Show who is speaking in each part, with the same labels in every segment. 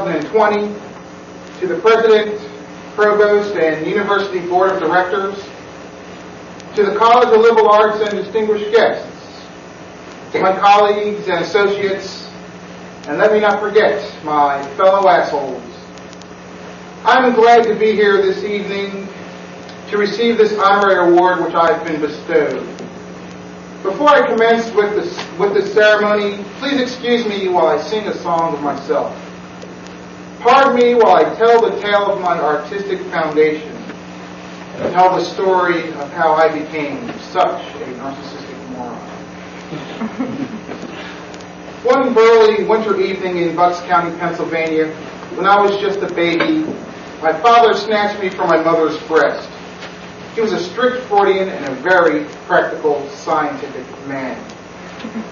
Speaker 1: 2020, to the President, Provost, and University Board of Directors, to the College of Liberal Arts and distinguished guests, to my colleagues and associates, and let me not forget my fellow assholes. I'm glad to be here this evening to receive this honorary award which I've been bestowed. Before I commence with the, with the ceremony, please excuse me while I sing a song of myself. Pardon me while I tell the tale of my artistic foundation and tell the story of how I became such a narcissistic moron. One burly winter evening in Bucks County, Pennsylvania, when I was just a baby, my father snatched me from my mother's breast. He was a strict Freudian and a very practical, scientific man.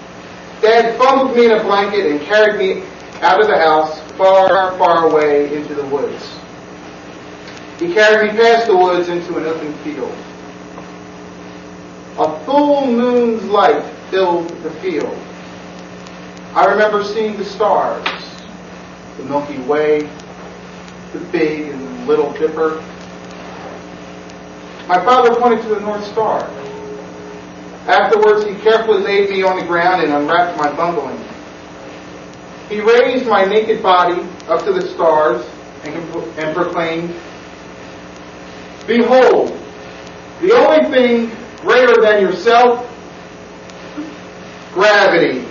Speaker 1: Dad bundled me in a blanket and carried me out of the house, far, far away into the woods. He carried me past the woods into an open field. A full moon's light filled the field. I remember seeing the stars, the Milky Way, the Big and Little Dipper. My father pointed to the North Star. Afterwards, he carefully laid me on the ground and unwrapped my bundling. He raised my naked body up to the stars and, and proclaimed, Behold, the only thing greater than yourself, gravity.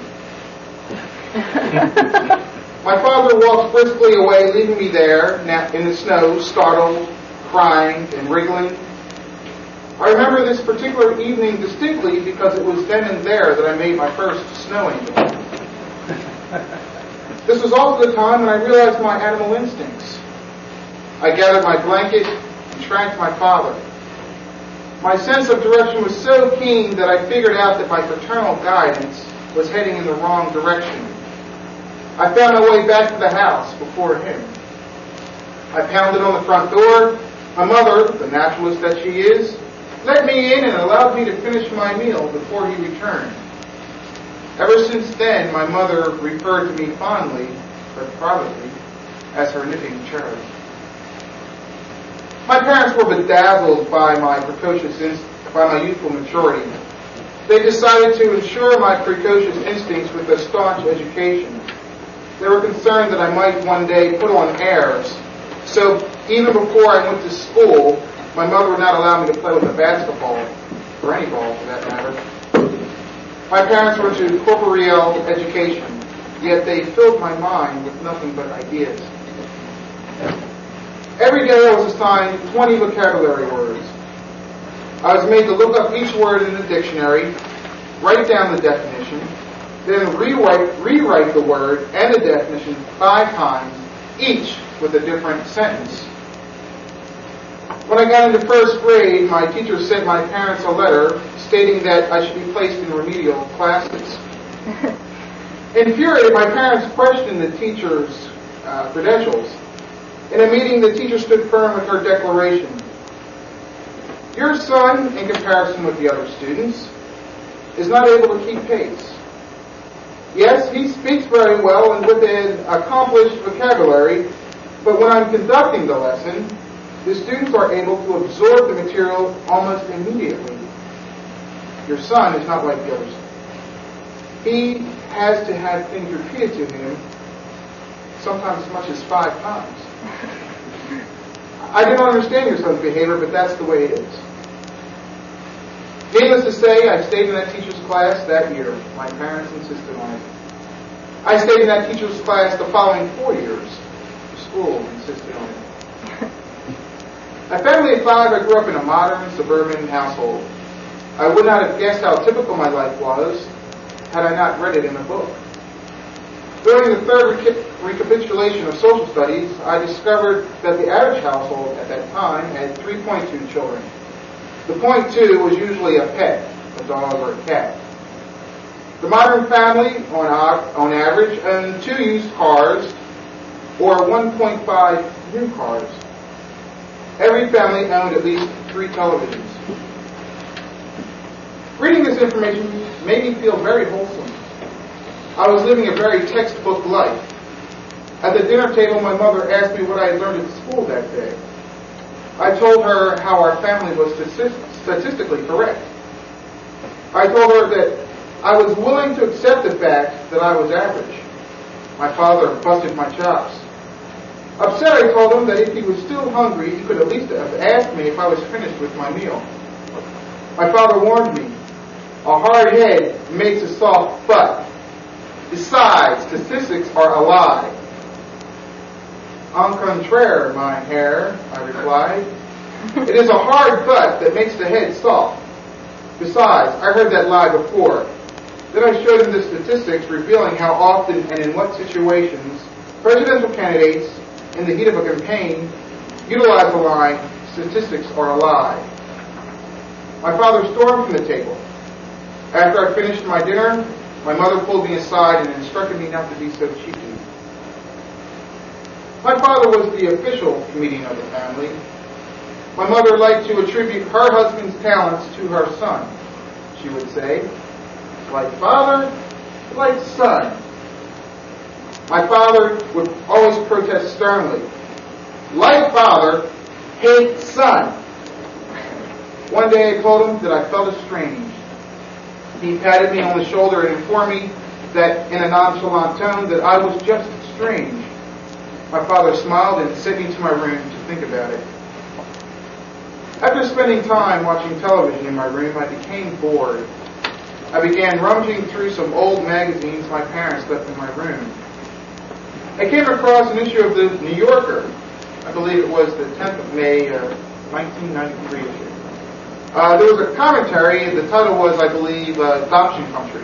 Speaker 1: my father walked briskly away, leaving me there in the snow, startled, crying, and wriggling. I remember this particular evening distinctly because it was then and there that I made my first snow angel. this was also the time when I realized my animal instincts. I gathered my blanket and to my father. My sense of direction was so keen that I figured out that my paternal guidance was heading in the wrong direction. I found my way back to the house before him. I pounded on the front door. My mother, the naturalist that she is, let me in and allowed me to finish my meal before he returned. Ever since then, my mother referred to me fondly, but privately, as her knitting cherub. My parents were bedazzled by my precocious, inst- by my youthful maturity. They decided to ensure my precocious instincts with a staunch education. They were concerned that I might one day put on airs. So even before I went to school, my mother would not allow me to play with a basketball, or any ball for that matter. My parents were to corporeal education, yet they filled my mind with nothing but ideas. Every day I was assigned 20 vocabulary words. I was made to look up each word in the dictionary, write down the definition, then rewrite, rewrite the word and the definition five times, each with a different sentence. When I got into first grade, my teacher sent my parents a letter stating that I should be placed in remedial classes. Infuriated, my parents questioned the teacher's uh, credentials. In a meeting, the teacher stood firm with her declaration. Your son, in comparison with the other students, is not able to keep pace. Yes, he speaks very well and with an accomplished vocabulary, but when I'm conducting the lesson, the students are able to absorb the material almost immediately. Your son is not like the others. He has to have things repeated to him, sometimes as much as five times. I didn't understand your son's behavior, but that's the way it is. Needless to say, I stayed in that teacher's class that year. My parents insisted on it. I stayed in that teacher's class the following four years. The school insisted on it. A family of five, I grew up in a modern suburban household. I would not have guessed how typical my life was had I not read it in a book. During the third recapitulation of social studies, I discovered that the average household at that time had 3.2 children. The point two was usually a pet, a dog or a cat. The modern family, on, on average, owned two used cars or 1.5 new cars. Every family owned at least three televisions. Reading this information made me feel very wholesome. I was living a very textbook life. At the dinner table, my mother asked me what I had learned at school that day. I told her how our family was statistically correct. I told her that I was willing to accept the fact that I was average. My father busted my chops. Upset, I told him that if he was still hungry, he could at least have asked me if I was finished with my meal. My father warned me, a hard head makes a soft butt. Besides, statistics are a lie. En contraire, my hair, I replied. It is a hard butt that makes the head soft. Besides, I heard that lie before. Then I showed him the statistics revealing how often and in what situations presidential candidates in the heat of a campaign utilize the line, statistics are a lie. My father stormed from the table. After I finished my dinner, my mother pulled me aside and instructed me not to be so cheeky. My father was the official comedian of the family. My mother liked to attribute her husband's talents to her son. She would say, like father, like son. My father would always protest sternly. Like father, hate son. One day I told him that I felt estranged. He patted me on the shoulder and informed me that in a nonchalant tone that I was just strange. My father smiled and sent me to my room to think about it. After spending time watching television in my room, I became bored I began rummaging through some old magazines my parents left in my room. I came across an issue of the New Yorker. I believe it was the 10th of May, uh, 1993 issue. Uh, there was a commentary. The title was, I believe, uh, Adoption Country.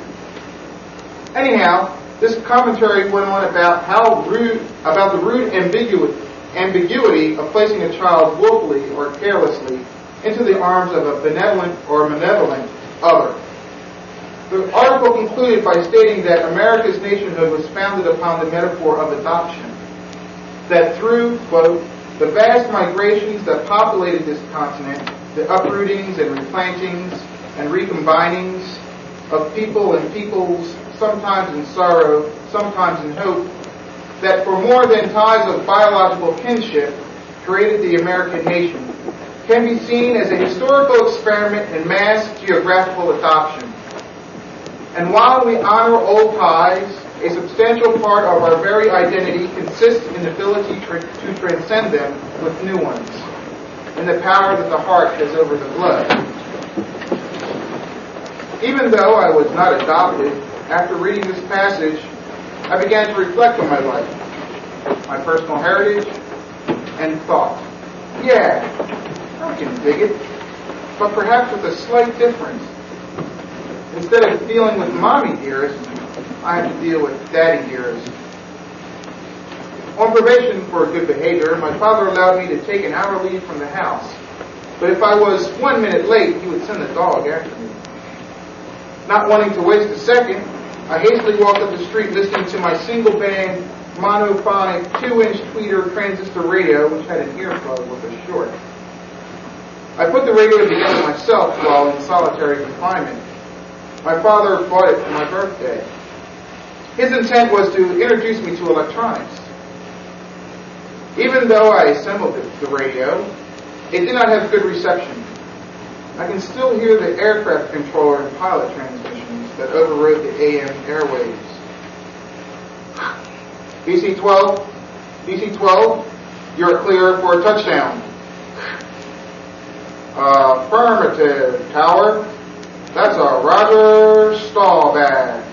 Speaker 1: Anyhow, this commentary went on about how rude, about the rude ambiguity, ambiguity of placing a child willfully or carelessly into the arms of a benevolent or malevolent other. The article concluded by stating that America's nationhood was founded upon the metaphor of adoption. That through, quote, the vast migrations that populated this continent, the uprootings and replantings and recombinings of people and peoples, sometimes in sorrow, sometimes in hope, that for more than ties of biological kinship created the American nation, can be seen as a historical experiment in mass geographical adoption. And while we honor old ties, a substantial part of our very identity consists in the ability to transcend them with new ones, and the power that the heart has over the blood. Even though I was not adopted, after reading this passage, I began to reflect on my life, my personal heritage, and thought, yeah, I can dig it, but perhaps with a slight difference. Instead of dealing with mommy dearest, I have to deal with daddy dearest. On probation for good behavior, my father allowed me to take an hour leave from the house. But if I was one minute late, he would send the dog after me. Not wanting to waste a second, I hastily walked up the street listening to my single band monophonic two-inch tweeter transistor radio, which had an earplug with a short. I put the radio together myself while in solitary confinement. My father bought it for my birthday. His intent was to introduce me to electronics. Even though I assembled the radio, it did not have good reception. I can still hear the aircraft controller and pilot transmissions that overrode the AM airwaves. DC-12, DC-12, you're clear for a touchdown. Affirmative, tower. That's a Roger Staubach.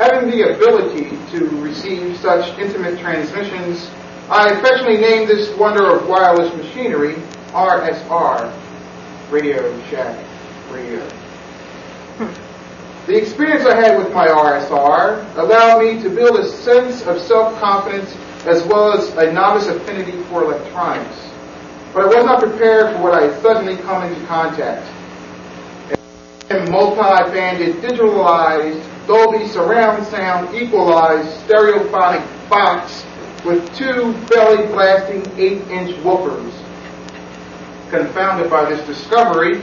Speaker 1: Having the ability to receive such intimate transmissions, I affectionately named this wonder of wireless machinery RSR, Radio Shack Radio. The experience I had with my RSR allowed me to build a sense of self-confidence as well as a novice affinity for electronics. But I was not prepared for what I had suddenly come into contact multi-banded, digitalized, Dolby surround sound equalized stereophonic box with two belly blasting 8-inch woofers. Confounded by this discovery,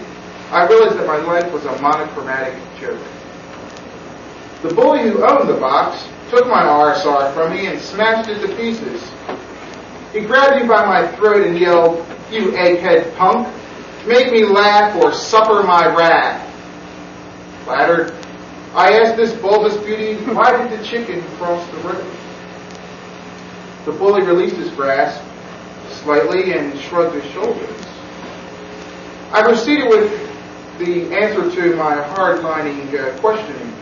Speaker 1: I realized that my life was a monochromatic joke. The bully who owned the box took my RSR from me and smashed it to pieces. He grabbed me by my throat and yelled, You egghead punk, make me laugh or suffer my wrath. Flattered, I asked this bulbous beauty, Why did the chicken cross the road? The bully released his grasp slightly and shrugged his shoulders. I proceeded with the answer to my hard-lining uh, questioning.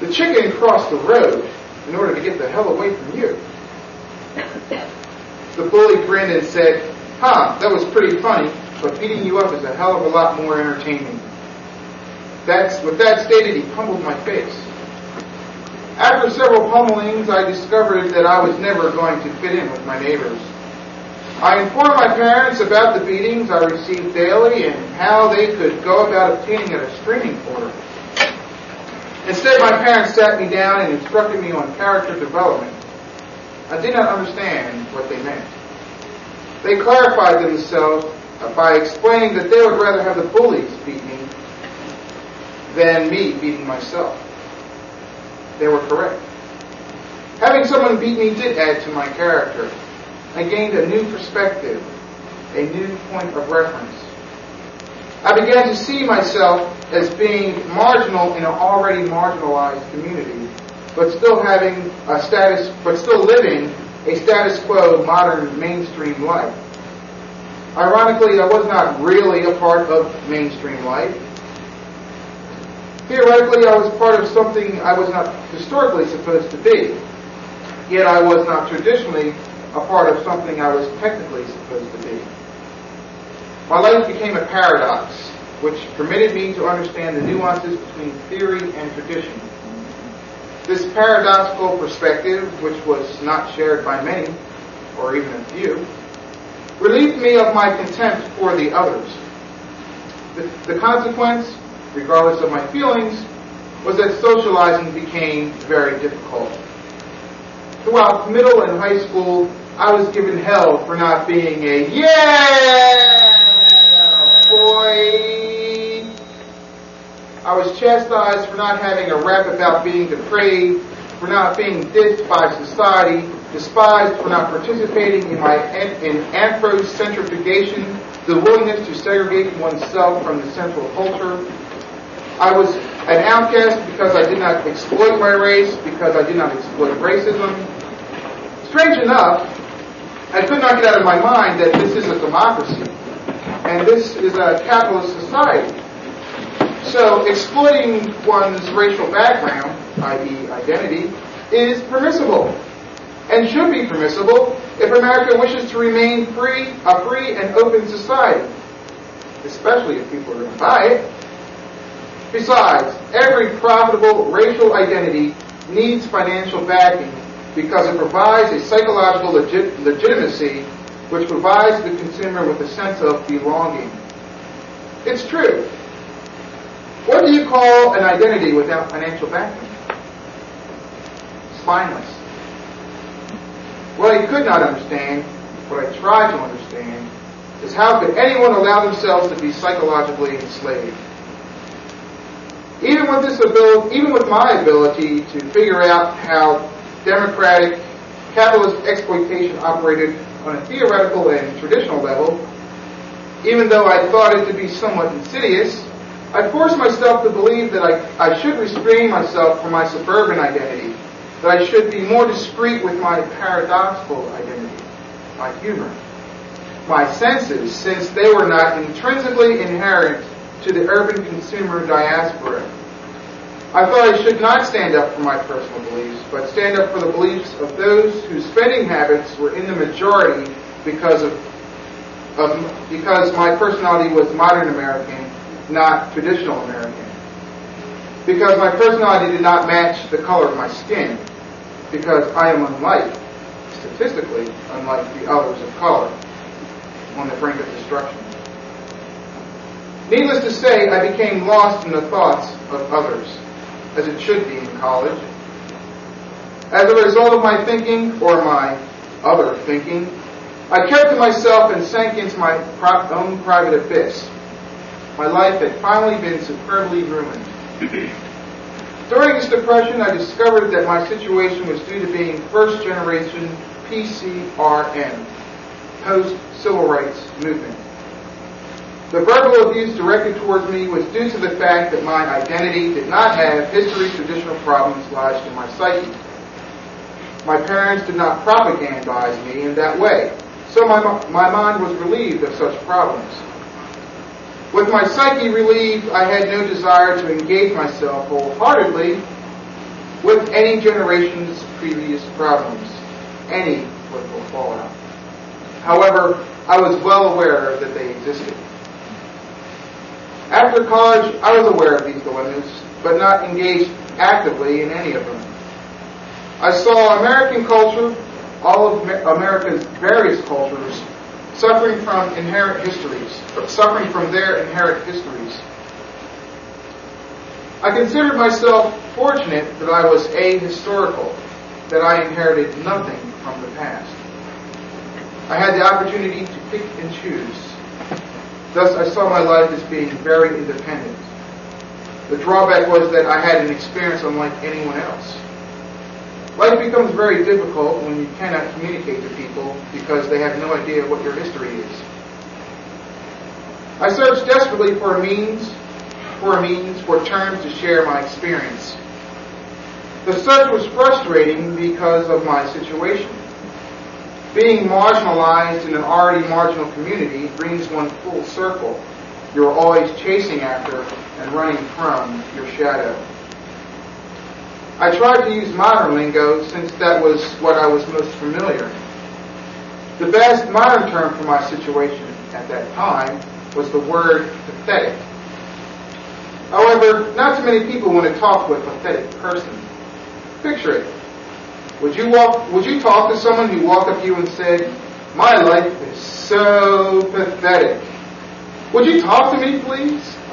Speaker 1: The chicken crossed the road in order to get the hell away from you. The bully grinned and said, Huh, that was pretty funny, but beating you up is a hell of a lot more entertaining. That's, with that stated, he pummeled my face. After several pummelings, I discovered that I was never going to fit in with my neighbors. I informed my parents about the beatings I received daily and how they could go about obtaining a restraining order. Instead, my parents sat me down and instructed me on character development. I did not understand what they meant. They clarified themselves by explaining that they would rather have the bullies beat me than me beating myself. They were correct. Having someone beat me did add to my character. I gained a new perspective, a new point of reference. I began to see myself as being marginal in an already marginalized community, but still having a status, but still living a status quo modern mainstream life. Ironically, I was not really a part of mainstream life. Theoretically, I was part of something I was not historically supposed to be. Yet I was not traditionally a part of something I was technically supposed to be. My life became a paradox, which permitted me to understand the nuances between theory and tradition. This paradoxical perspective, which was not shared by many, or even a few, relieved me of my contempt for the others. The, the consequence regardless of my feelings, was that socializing became very difficult. Throughout middle and high school, I was given hell for not being a yeah boy. I was chastised for not having a rap about being depraved, for not being dissed by society, despised for not participating in my in anthrocentrifugation, the willingness to segregate oneself from the central culture, I was an outcast because I did not exploit my race, because I did not exploit racism. Strange enough, I could not get out of my mind that this is a democracy and this is a capitalist society. So exploiting one's racial background, i.e. identity, is permissible and should be permissible if America wishes to remain free, a free and open society, especially if people are going to buy it. Besides, every profitable racial identity needs financial backing because it provides a psychological legit- legitimacy which provides the consumer with a sense of belonging. It's true. What do you call an identity without financial backing? Spineless. What I could not understand, what I tried to understand, is how could anyone allow themselves to be psychologically enslaved? Even with this ability, even with my ability to figure out how democratic capitalist exploitation operated on a theoretical and traditional level, even though I thought it to be somewhat insidious, I forced myself to believe that I, I should restrain myself from my suburban identity, that I should be more discreet with my paradoxical identity, my humor, my senses, since they were not intrinsically inherent to the urban consumer diaspora. I thought I should not stand up for my personal beliefs, but stand up for the beliefs of those whose spending habits were in the majority because of, of because my personality was modern American, not traditional American. Because my personality did not match the color of my skin. Because I am unlike, statistically, unlike the others of color on the brink of destruction. Needless to say, I became lost in the thoughts of others, as it should be in college. As a result of my thinking, or my other thinking, I kept to myself and sank into my own private abyss. My life had finally been superbly ruined. During this depression, I discovered that my situation was due to being first generation PCRM, post civil rights movement. The verbal abuse directed towards me was due to the fact that my identity did not have history traditional problems lodged in my psyche. My parents did not propagandize me in that way, so my, my mind was relieved of such problems. With my psyche relieved, I had no desire to engage myself wholeheartedly with any generation's previous problems, any political fallout. However, I was well aware that they existed. After college, I was aware of these dilemmas, but not engaged actively in any of them. I saw American culture, all of America's various cultures, suffering from inherent histories, suffering from their inherent histories. I considered myself fortunate that I was ahistorical, that I inherited nothing from the past. I had the opportunity to pick and choose. Thus, I saw my life as being very independent. The drawback was that I had an experience unlike anyone else. Life becomes very difficult when you cannot communicate to people because they have no idea what your history is. I searched desperately for a means, for a means, for terms to share my experience. The search was frustrating because of my situation. Being marginalized in an already marginal community brings one full circle. You're always chasing after and running from your shadow. I tried to use modern lingo since that was what I was most familiar. The best modern term for my situation at that time was the word pathetic. However, not too many people want to talk to a pathetic person. Picture it. Would you walk? Would you talk to someone who walked up to you and said, "My life is so pathetic"? Would you talk to me, please?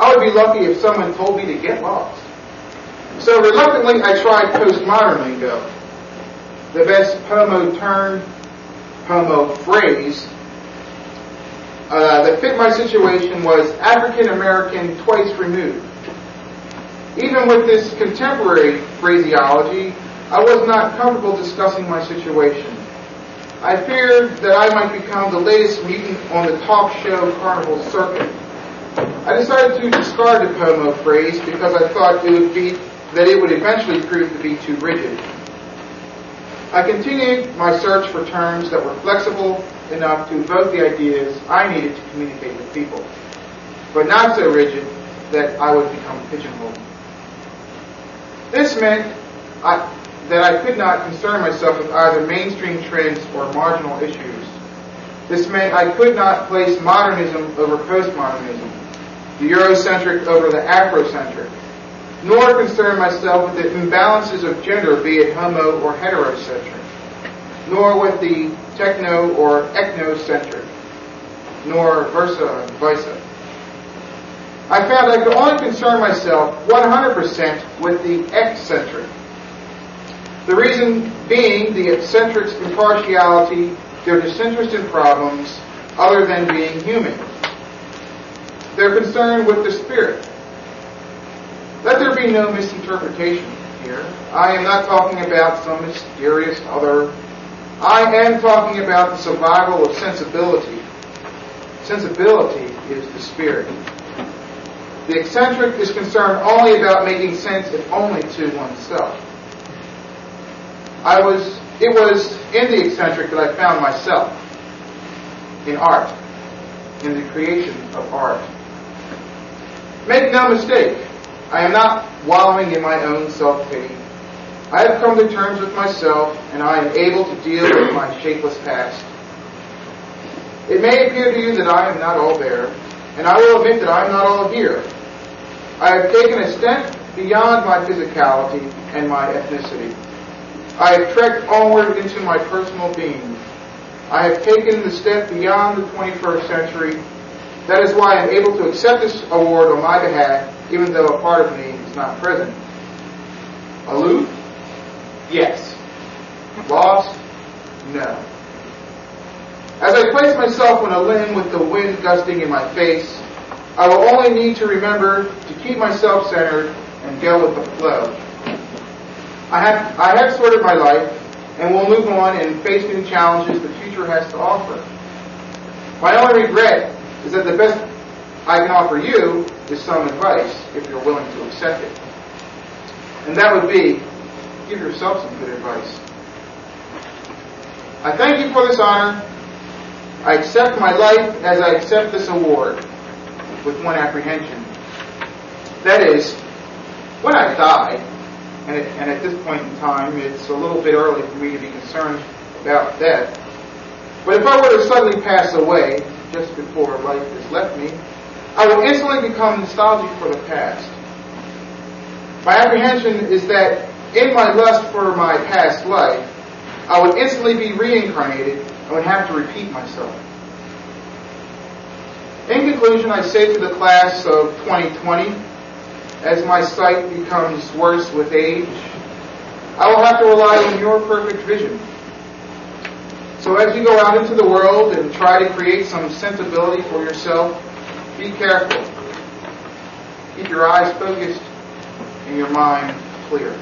Speaker 1: I would be lucky if someone told me to get lost. So reluctantly, I tried postmodern lingo. The best pomo term, pomo phrase uh, that fit my situation was African American twice removed. Even with this contemporary phraseology, I was not comfortable discussing my situation. I feared that I might become the latest mutant on the talk show carnival circuit. I decided to discard the Pomo phrase because I thought it would be that it would eventually prove to be too rigid. I continued my search for terms that were flexible enough to evoke the ideas I needed to communicate with people, but not so rigid that I would become pigeonholed. This meant I, that I could not concern myself with either mainstream trends or marginal issues. This meant I could not place modernism over postmodernism, the Eurocentric over the Afrocentric, nor concern myself with the imbalances of gender, be it homo or heterocentric, nor with the techno or ethnocentric, nor versa and vice versa. I found I could only concern myself 100% with the eccentric, the reason being the eccentric's impartiality, their disinterest in problems other than being human. They're concerned with the spirit. Let there be no misinterpretation here. I am not talking about some mysterious other. I am talking about the survival of sensibility. Sensibility is the spirit. The eccentric is concerned only about making sense if only to oneself. I was, it was in the eccentric that I found myself. In art. In the creation of art. Make no mistake, I am not wallowing in my own self-pity. I have come to terms with myself and I am able to deal with my shapeless past. It may appear to you that I am not all there, and I will admit that I am not all here. I have taken a step beyond my physicality and my ethnicity. I have trekked onward into my personal being. I have taken the step beyond the 21st century. That is why I am able to accept this award on my behalf, even though a part of me is not present. Aloof? Yes. Lost? No. As I place myself on a limb with the wind gusting in my face, I will only need to remember to keep myself centered and go with the flow. I have, I have sorted my life and will move on and face new challenges the future has to offer. My only regret is that the best I can offer you is some advice if you're willing to accept it. And that would be give yourself some good advice. I thank you for this honor. I accept my life as I accept this award with one apprehension. That is, when I die, and, it, and at this point in time, it's a little bit early for me to be concerned about that. But if I were to suddenly pass away just before life has left me, I would instantly become nostalgic for the past. My apprehension is that in my lust for my past life, I would instantly be reincarnated and would have to repeat myself. In conclusion, I say to the class of 2020, as my sight becomes worse with age, I will have to rely on your perfect vision. So as you go out into the world and try to create some sensibility for yourself, be careful. Keep your eyes focused and your mind clear.